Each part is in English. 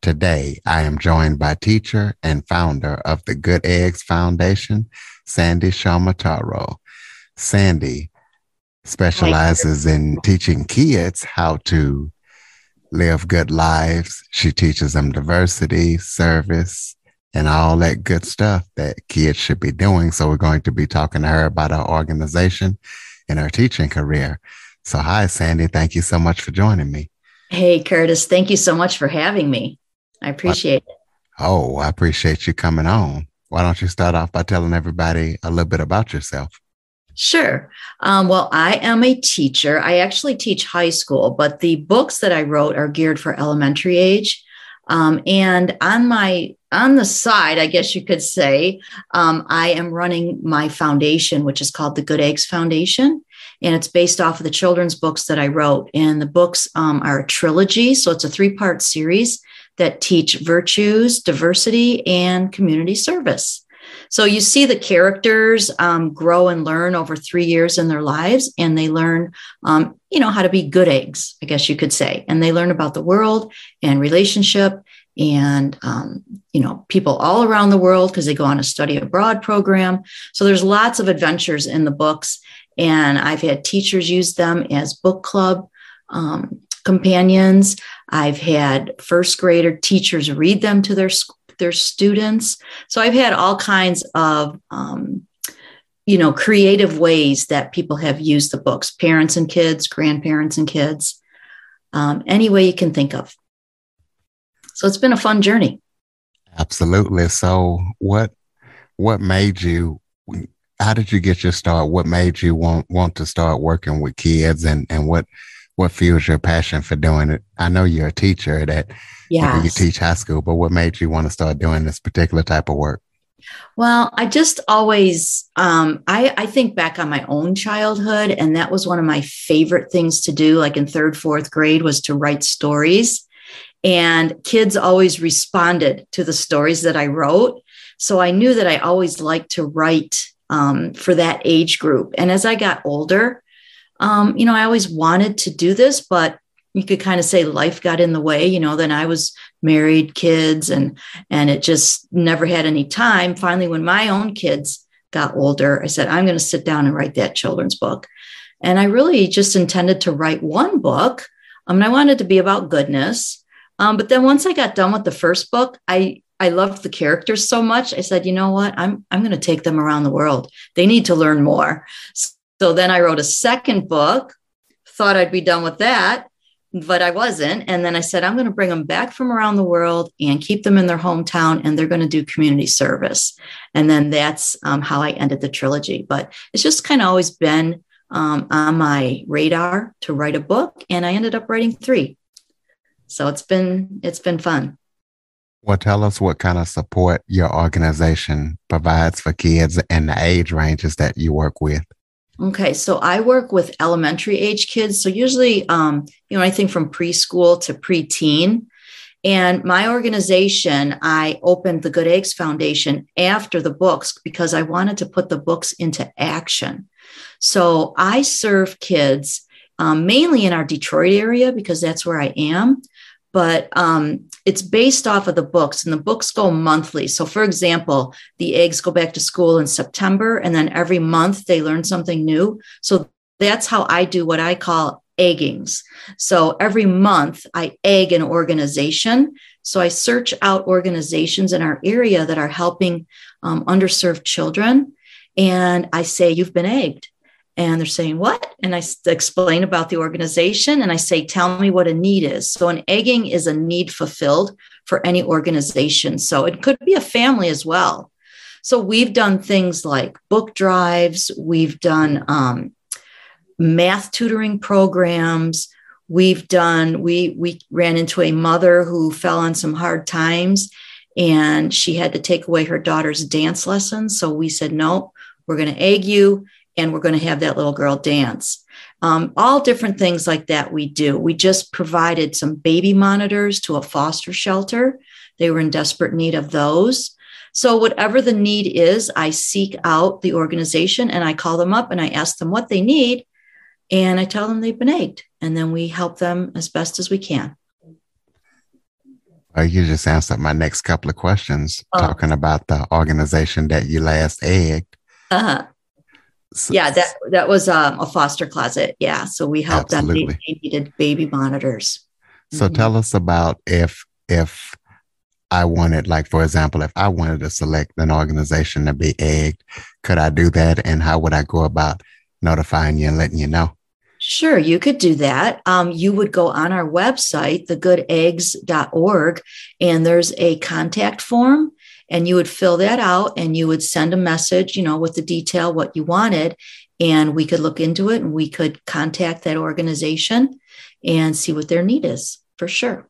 Today, I am joined by teacher and founder of the Good Eggs Foundation, Sandy Ciaramitaro. Sandy specializes in teaching kids how to live good lives. She teaches them diversity, service, and all that good stuff that kids should be doing. So we're going to be talking to her about her organization and her teaching career. So hi, Sandy. Thank you so much for joining me. Hey, Curtis. Thank you so much for having me. I appreciate it. Oh, I appreciate you coming on. Why don't you start off by telling everybody a little bit about yourself? Sure. Um, well, I am a teacher. I actually teach high school, but the books that I wrote are geared for elementary age. Um, and on my on the side, I guess you could say, um, I am running my foundation, which is called the Good Eggs Foundation, and it's based off of the children's books that I wrote. And the books um, are a trilogy, so it's a three part series that teach virtues, diversity, and community service. So you see the characters um, grow and learn over three years in their lives, and they learn, um, you know, how to be good eggs, I guess you could say. And they learn about the world and relationship and um, you know people all around the world because they go on a study abroad program so there's lots of adventures in the books and i've had teachers use them as book club um, companions i've had first grader teachers read them to their their students so i've had all kinds of um, you know creative ways that people have used the books parents and kids grandparents and kids um, any way you can think of so it's been a fun journey. Absolutely. So what what made you how did you get your start? What made you want want to start working with kids and and what what fuels your passion for doing it? I know you're a teacher that yes. you, know, you teach high school, but what made you want to start doing this particular type of work? Well, I just always, um, I, I think back on my own childhood, and that was one of my favorite things to do. Like in third, fourth grade, was to write stories. And kids always responded to the stories that I wrote. So I knew that I always liked to write um, for that age group. And as I got older, um, you know, I always wanted to do this, but you could kind of say life got in the way. You know, then I was married, kids, and and it just never had any time. Finally, when my own kids got older, I said, I'm going to sit down and write that children's book. And I really just intended to write one book. I mean, I wanted to be about goodness. Um, but then once I got done with the first book, I I loved the characters so much. I said, you know what? I'm I'm going to take them around the world. They need to learn more. So then I wrote a second book. Thought I'd be done with that, but I wasn't. And then I said, I'm going to bring them back from around the world and keep them in their hometown, and they're going to do community service. And then that's um, how I ended the trilogy. But it's just kind of always been um, on my radar to write a book, and I ended up writing three. So it's been it's been fun. Well, tell us what kind of support your organization provides for kids and the age ranges that you work with. Okay, so I work with elementary age kids. So usually, um, you know, anything from preschool to preteen. And my organization, I opened the Good Eggs Foundation after the books because I wanted to put the books into action. So I serve kids um, mainly in our Detroit area because that's where I am but um, it's based off of the books and the books go monthly. So for example the eggs go back to school in september and then every month they learn something new. So that's how i do what i call eggings. So every month i egg an organization. So i search out organizations in our area that are helping um, underserved children and i say you've been egged and they're saying what? And i explain about the organization and i say tell me what a need is. So an egging is a need fulfilled for any organization. So it could be a family as well. So we've done things like book drives. We've done um, math tutoring programs. We've done we we ran into a mother who fell on some hard times and she had to take away her daughter's dance lessons. So we said, no, we're going to egg you and we're going to have that little girl dance. Um, all different things like that we do. We just provided some baby monitors to a foster shelter. They were in desperate need of those. So, whatever the need is, I seek out the organization and I call them up and I ask them what they need. And I tell them they've been egged. And then we help them as best as we can. Well, you just answered my next couple of questions, oh. talking about the organization that you last egged. Uh-huh. So, yeah, that that was um, a foster closet. Yeah, so we helped absolutely. them. They, they needed baby monitors. So mm-hmm. tell us about if if I wanted, like for example, if I wanted to select an organization to be egged, could I do that? And how would I go about notifying you and letting you know? Sure, you could do that. Um, you would go on our website, thegoodeggs.org, and there's a contact form, and you would fill that out and you would send a message, you know, with the detail what you wanted, and we could look into it and we could contact that organization and see what their need is for sure.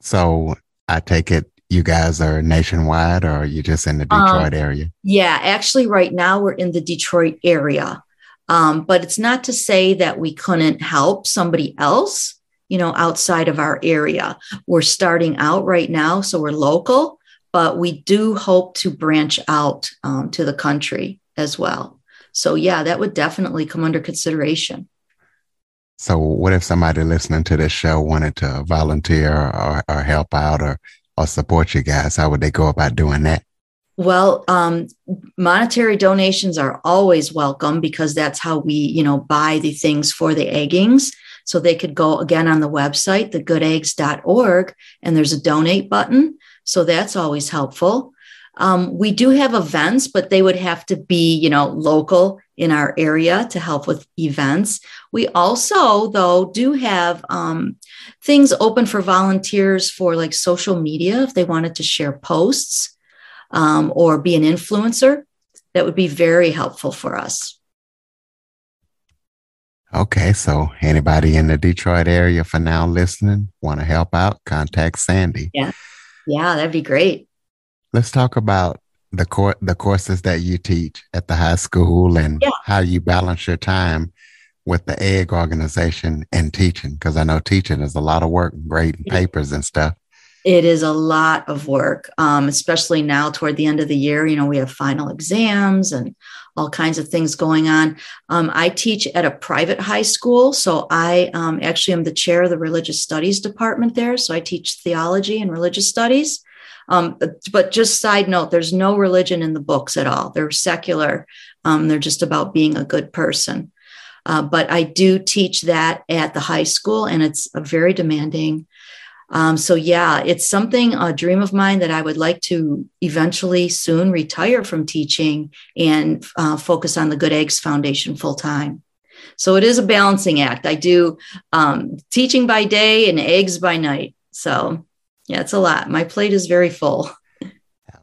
So I take it you guys are nationwide or are you just in the Detroit um, area? Yeah, actually, right now we're in the Detroit area. Um, but it's not to say that we couldn't help somebody else, you know, outside of our area. We're starting out right now, so we're local, but we do hope to branch out um, to the country as well. So, yeah, that would definitely come under consideration. So, what if somebody listening to this show wanted to volunteer or, or help out or, or support you guys? How would they go about doing that? Well, um, monetary donations are always welcome because that's how we, you know, buy the things for the eggings. So they could go again on the website, thegoodeggs.org, and there's a donate button. So that's always helpful. Um, we do have events, but they would have to be, you know, local in our area to help with events. We also, though, do have um, things open for volunteers for like social media if they wanted to share posts um, or be an influencer, that would be very helpful for us. Okay, so anybody in the Detroit area for now listening, want to help out, contact Sandy. Yeah, yeah, that'd be great. Let's talk about the cour- the courses that you teach at the high school and yeah. how you balance your time with the egg organization and teaching because I know teaching is a lot of work, grading papers and stuff. It is a lot of work, um, especially now toward the end of the year. You know, we have final exams and all kinds of things going on. Um, I teach at a private high school. So I um, actually am the chair of the religious studies department there. So I teach theology and religious studies. Um, but just side note, there's no religion in the books at all. They're secular. Um, they're just about being a good person. Uh, but I do teach that at the high school, and it's a very demanding um, so, yeah, it's something, a dream of mine that I would like to eventually soon retire from teaching and uh, focus on the Good Eggs Foundation full time. So, it is a balancing act. I do um, teaching by day and eggs by night. So, yeah, it's a lot. My plate is very full.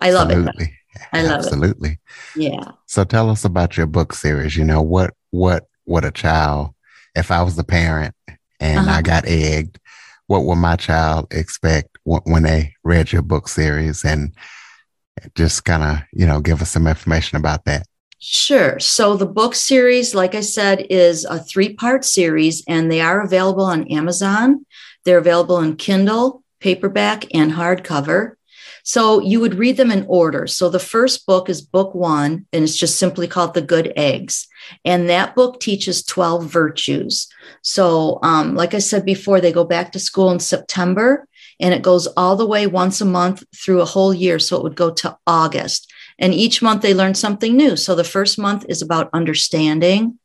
I love Absolutely. it. I love Absolutely. it. Absolutely. Yeah. So tell us about your book series. You know, what what what a child, if I was the parent and uh-huh. I got egged, what will my child expect when they read your book series and just kind of you know give us some information about that Sure. So the book series, like I said, is a three part series and they are available on Amazon. They're available in Kindle, paperback, and hardcover. So you would read them in order. So the first book is book one, and it's just simply called The Good Eggs. And that book teaches 12 virtues. So, um, like I said before, they go back to school in September and it goes all the way once a month through a whole year. So it would go to August. And each month they learn something new. So the first month is about understanding,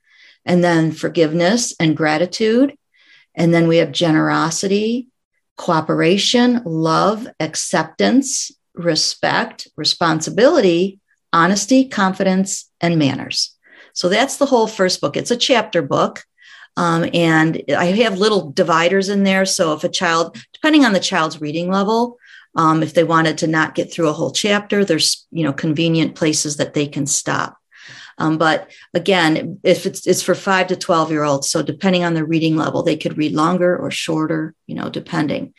and then forgiveness and gratitude. And then we have generosity, cooperation, love, acceptance, respect, responsibility, honesty, confidence, and manners. So that's the whole first book. It's a chapter book. Um, and I have little dividers in there. So if a child, depending on the child's reading level, um, if they wanted to not get through a whole chapter, there's you know convenient places that they can stop. Um, but again, if it's, it's for five to 12 year olds, so depending on the reading level, they could read longer or shorter, you know, depending.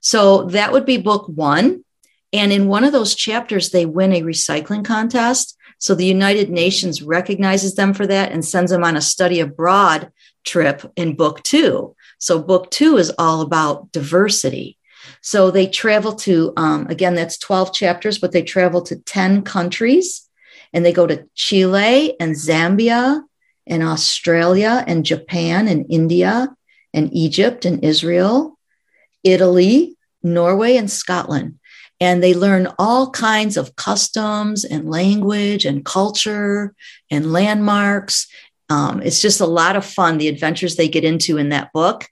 So that would be book one. And in one of those chapters, they win a recycling contest. So the United Nations recognizes them for that and sends them on a study abroad trip in book two. So book two is all about diversity. So they travel to, um, again, that's 12 chapters, but they travel to 10 countries and they go to Chile and Zambia and Australia and Japan and India and Egypt and Israel, Italy, Norway, and Scotland. And they learn all kinds of customs and language and culture and landmarks. Um, it's just a lot of fun, the adventures they get into in that book.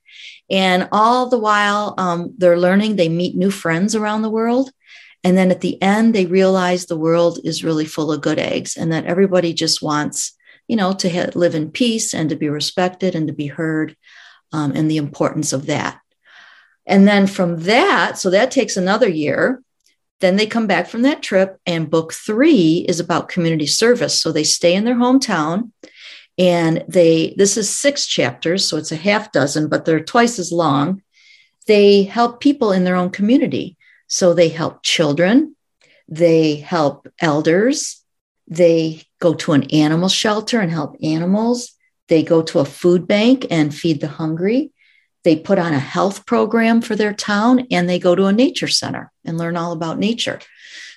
And all the while um, they're learning, they meet new friends around the world. And then at the end, they realize the world is really full of good eggs and that everybody just wants, you know, to ha- live in peace and to be respected and to be heard um, and the importance of that. And then from that, so that takes another year. Then they come back from that trip, and book three is about community service. So they stay in their hometown and they this is six chapters so it's a half dozen but they're twice as long they help people in their own community so they help children. They help elders. They go to an animal shelter and help animals. They go to a food bank and feed the hungry. They put on a health program for their town and they go to a nature center and learn all about nature.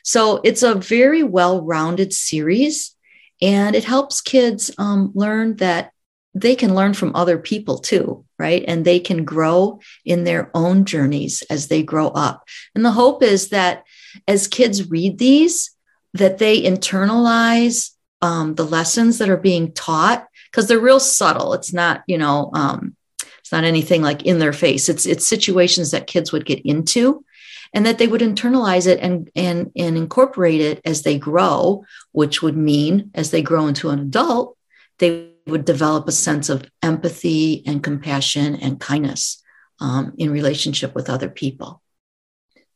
So it's a very well-rounded series and it helps kids um, learn that they can learn from other people too, right? And they can grow in their own journeys as they grow up. And the hope is that as kids read these, that they internalize um, the lessons that are being taught because they're real subtle. It's not, you know, um, it's not anything like in their face. It's it's situations that kids would get into and that they would internalize it and, and, and incorporate it as they grow, which would mean as they grow into an adult, they would develop a sense of empathy and compassion and kindness um, in relationship with other people.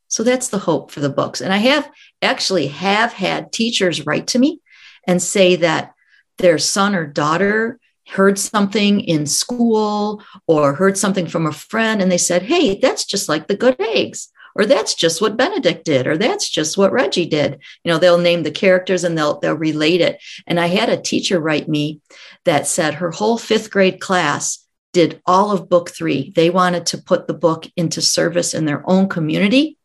So that's the hope for the books. And I have actually have had teachers write to me and say that their son or daughter heard something in school or heard something from a friend and they said, Hey, that's just like the good eggs or that's just what Benedict did, or that's just what Reggie did. You know, they'll name the characters and they'll they'll relate it. And I had a teacher write me that said her whole fifth grade class did all of book three. They wanted to put the book into service in their own community.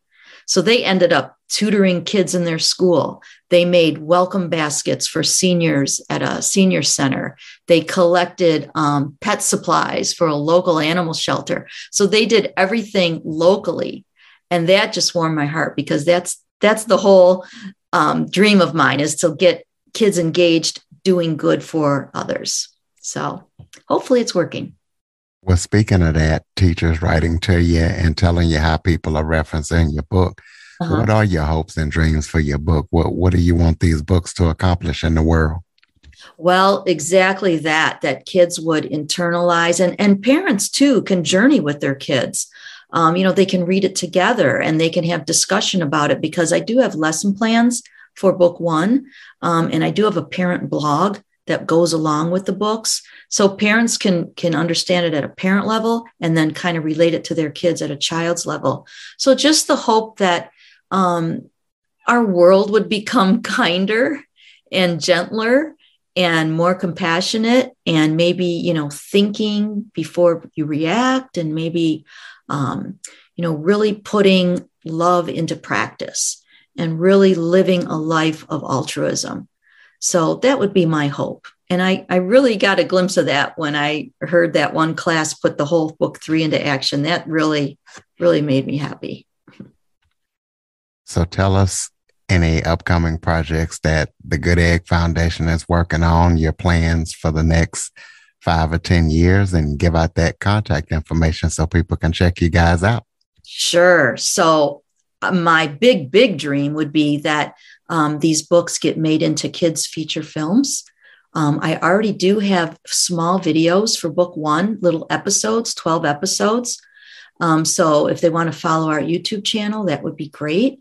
So they ended up tutoring kids in their school. They made welcome baskets for seniors at a senior center. They collected um, pet supplies for a local animal shelter. So they did everything locally and that just warmed my heart because that's that's the whole um, dream of mine is to get kids engaged doing good for others. So hopefully it's working. Well speaking of that teachers writing to you and telling you how people are referencing your book uh-huh. what are your hopes and dreams for your book? What what do you want these books to accomplish in the world? Well, exactly that, that kids would internalize and, and parents too can journey with their kids um, you know, they can read it together and they can have discussion about it because I do have lesson plans for book one. Um, and I do have a parent blog that goes along with the books. So parents can can understand it at a parent level and then kind of relate it to their kids at a child's level. So just the hope that um, our world would become kinder and gentler and more compassionate and maybe you know thinking before you react and maybe um, you know, really putting love into practice and really living a life of altruism. So that would be my hope. And I, I really got a glimpse of that when I heard that one class put the whole book three into action. That really, really made me happy. So tell us any upcoming projects that the Good Egg Foundation is working on, your plans for the next five or 10 years and give out that contact information so people can check you guys out? Sure. So, uh, my big, big dream would be that um, these books get made into kids' feature films. Um, I already do have small videos for book one, little episodes, 12 episodes. Um, so, if they want to follow our YouTube channel, that would be great.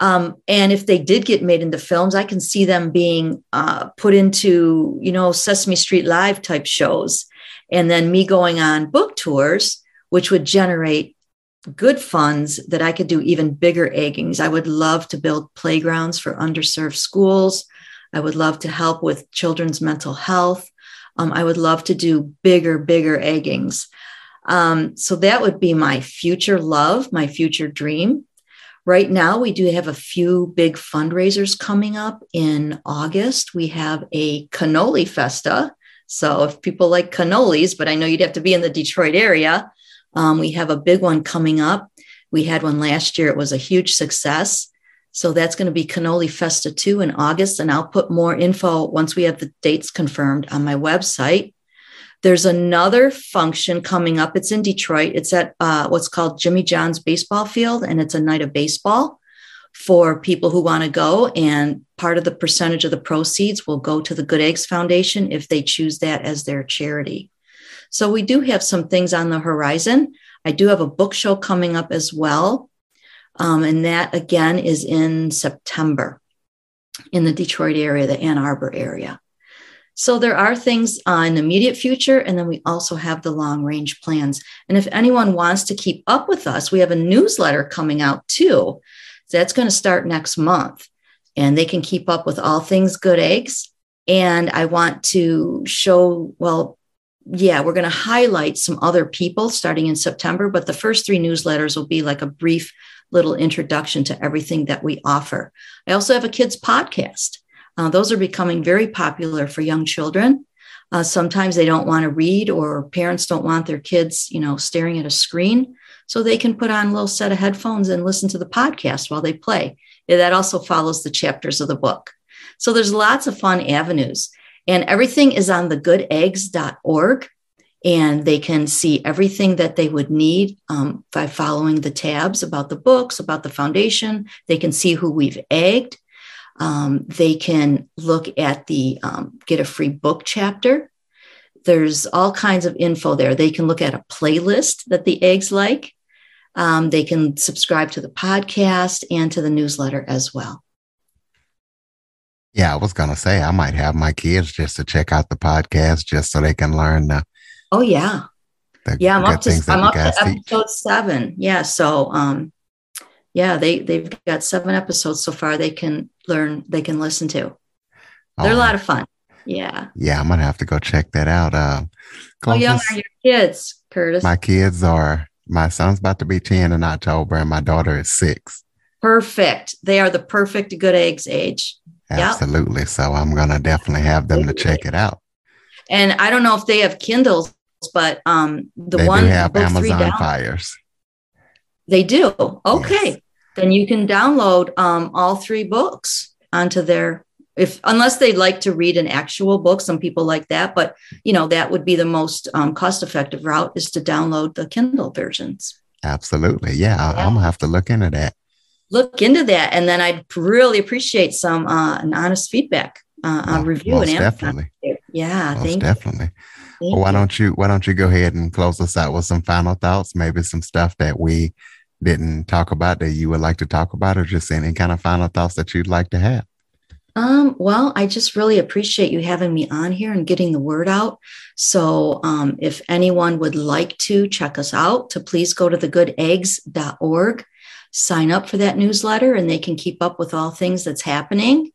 Um, and if they did get made into films, I can see them being uh, put into, you know, Sesame Street Live type shows. And then me going on book tours, which would generate good funds that I could do even bigger eggings. I would love to build playgrounds for underserved schools. I would love to help with children's mental health. Um, I would love to do bigger, bigger eggings. Um, so that would be my future love, my future dream. Right now, we do have a few big fundraisers coming up in August. We have a cannoli festa. So if people like cannolis, but I know you'd have to be in the Detroit area, um, we have a big one coming up. We had one last year. It was a huge success. So that's going to be Cannoli Festa 2 in August. And I'll put more info once we have the dates confirmed on my website. There's another function coming up. It's in Detroit. It's at uh, what's called Jimmy John's Baseball Field, and it's a night of baseball for people who want to go. And part of the percentage of the proceeds will go to the Good Eggs Foundation if they choose that as their charity. So we do have some things on the horizon. I do have a book show coming up as well. Um, and that again is in September in the Detroit area, the Ann Arbor area. So there are things in the immediate future, and then we also have the long range plans. And if anyone wants to keep up with us, we have a newsletter coming out too. That's going to start next month, and they can keep up with all things good eggs. And I want to show, well, yeah, we're going to highlight some other people starting in September, but the first three newsletters will be like a brief little introduction to everything that we offer. I also have a kids podcast. Uh, those are becoming very popular for young children. Uh, sometimes they don't want to read, or parents don't want their kids, you know, staring at a screen. So they can put on a little set of headphones and listen to the podcast while they play. That also follows the chapters of the book. So there's lots of fun avenues. And everything is on thegoodeggs.org. And they can see everything that they would need um, by following the tabs about the books, about the foundation. They can see who we've egged. Um, they can look at the um, get a free book chapter. There's all kinds of info there. They can look at a playlist that the eggs like. Um, they can subscribe to the podcast and to the newsletter as well. Yeah, I was gonna say I might have my kids just to check out the podcast just so they can learn the. Oh yeah, yeah. I'm up to I'm up to episode seven. Yeah, so um, yeah, they they've got seven episodes so far. They can learn. They can listen to. They're oh, a lot of fun. Yeah. Yeah, I'm gonna have to go check that out. Uh, How young are your kids, Curtis? My kids are. My son's about to be ten in October, and my daughter is six. Perfect. They are the perfect good eggs age. Absolutely. Yep. So I'm going to definitely have them to check it out. And I don't know if they have Kindles, but um, the they one do have Amazon down, Fires. They do. Okay. Yes. Then you can download um, all three books onto their if unless they like to read an actual book some people like that but you know that would be the most um, cost effective route is to download the kindle versions absolutely yeah, yeah. i'm gonna have to look into that look into that, and then I'd really appreciate some uh, an honest feedback uh, on review most and definitely. Yeah, most thank definitely. You. Well, why don't you why don't you go ahead and close us out with some final thoughts? Maybe some stuff that we didn't talk about that you would like to talk about, or just any kind of final thoughts that you'd like to have. Um, well, I just really appreciate you having me on here and getting the word out. So, um, if anyone would like to check us out, to please go to thegoodeggs.org sign up for that newsletter and they can keep up with all things that's happening.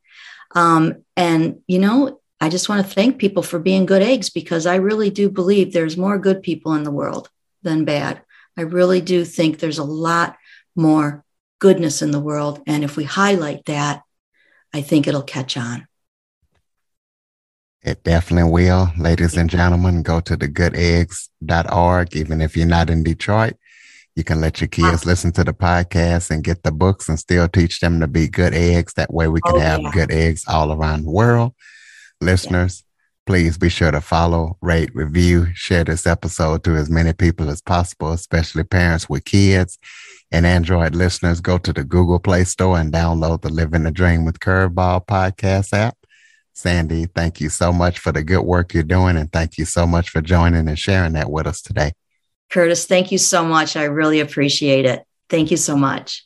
Um, and, you know, I just want to thank people for being good eggs because I really do believe there's more good people in the world than bad. I really do think there's a lot more goodness in the world. And if we highlight that, I think it'll catch on. It definitely will. Ladies and gentlemen, go to thegoodeggs.org. Even if you're not in Detroit, you can let your kids ah. listen to the podcast and get the books and still teach them to be good eggs. That way we can oh, have yeah. good eggs all around the world. Listeners. Please be sure to follow, rate, review, share this episode to as many people as possible, especially parents with kids. And Android listeners, go to the Google Play Store and download the Living the Dream with Curveball podcast app. Sandy, thank you so much for the good work you're doing. And thank you so much for joining and sharing that with us today. Curtis, thank you so much. I really appreciate it. Thank you so much.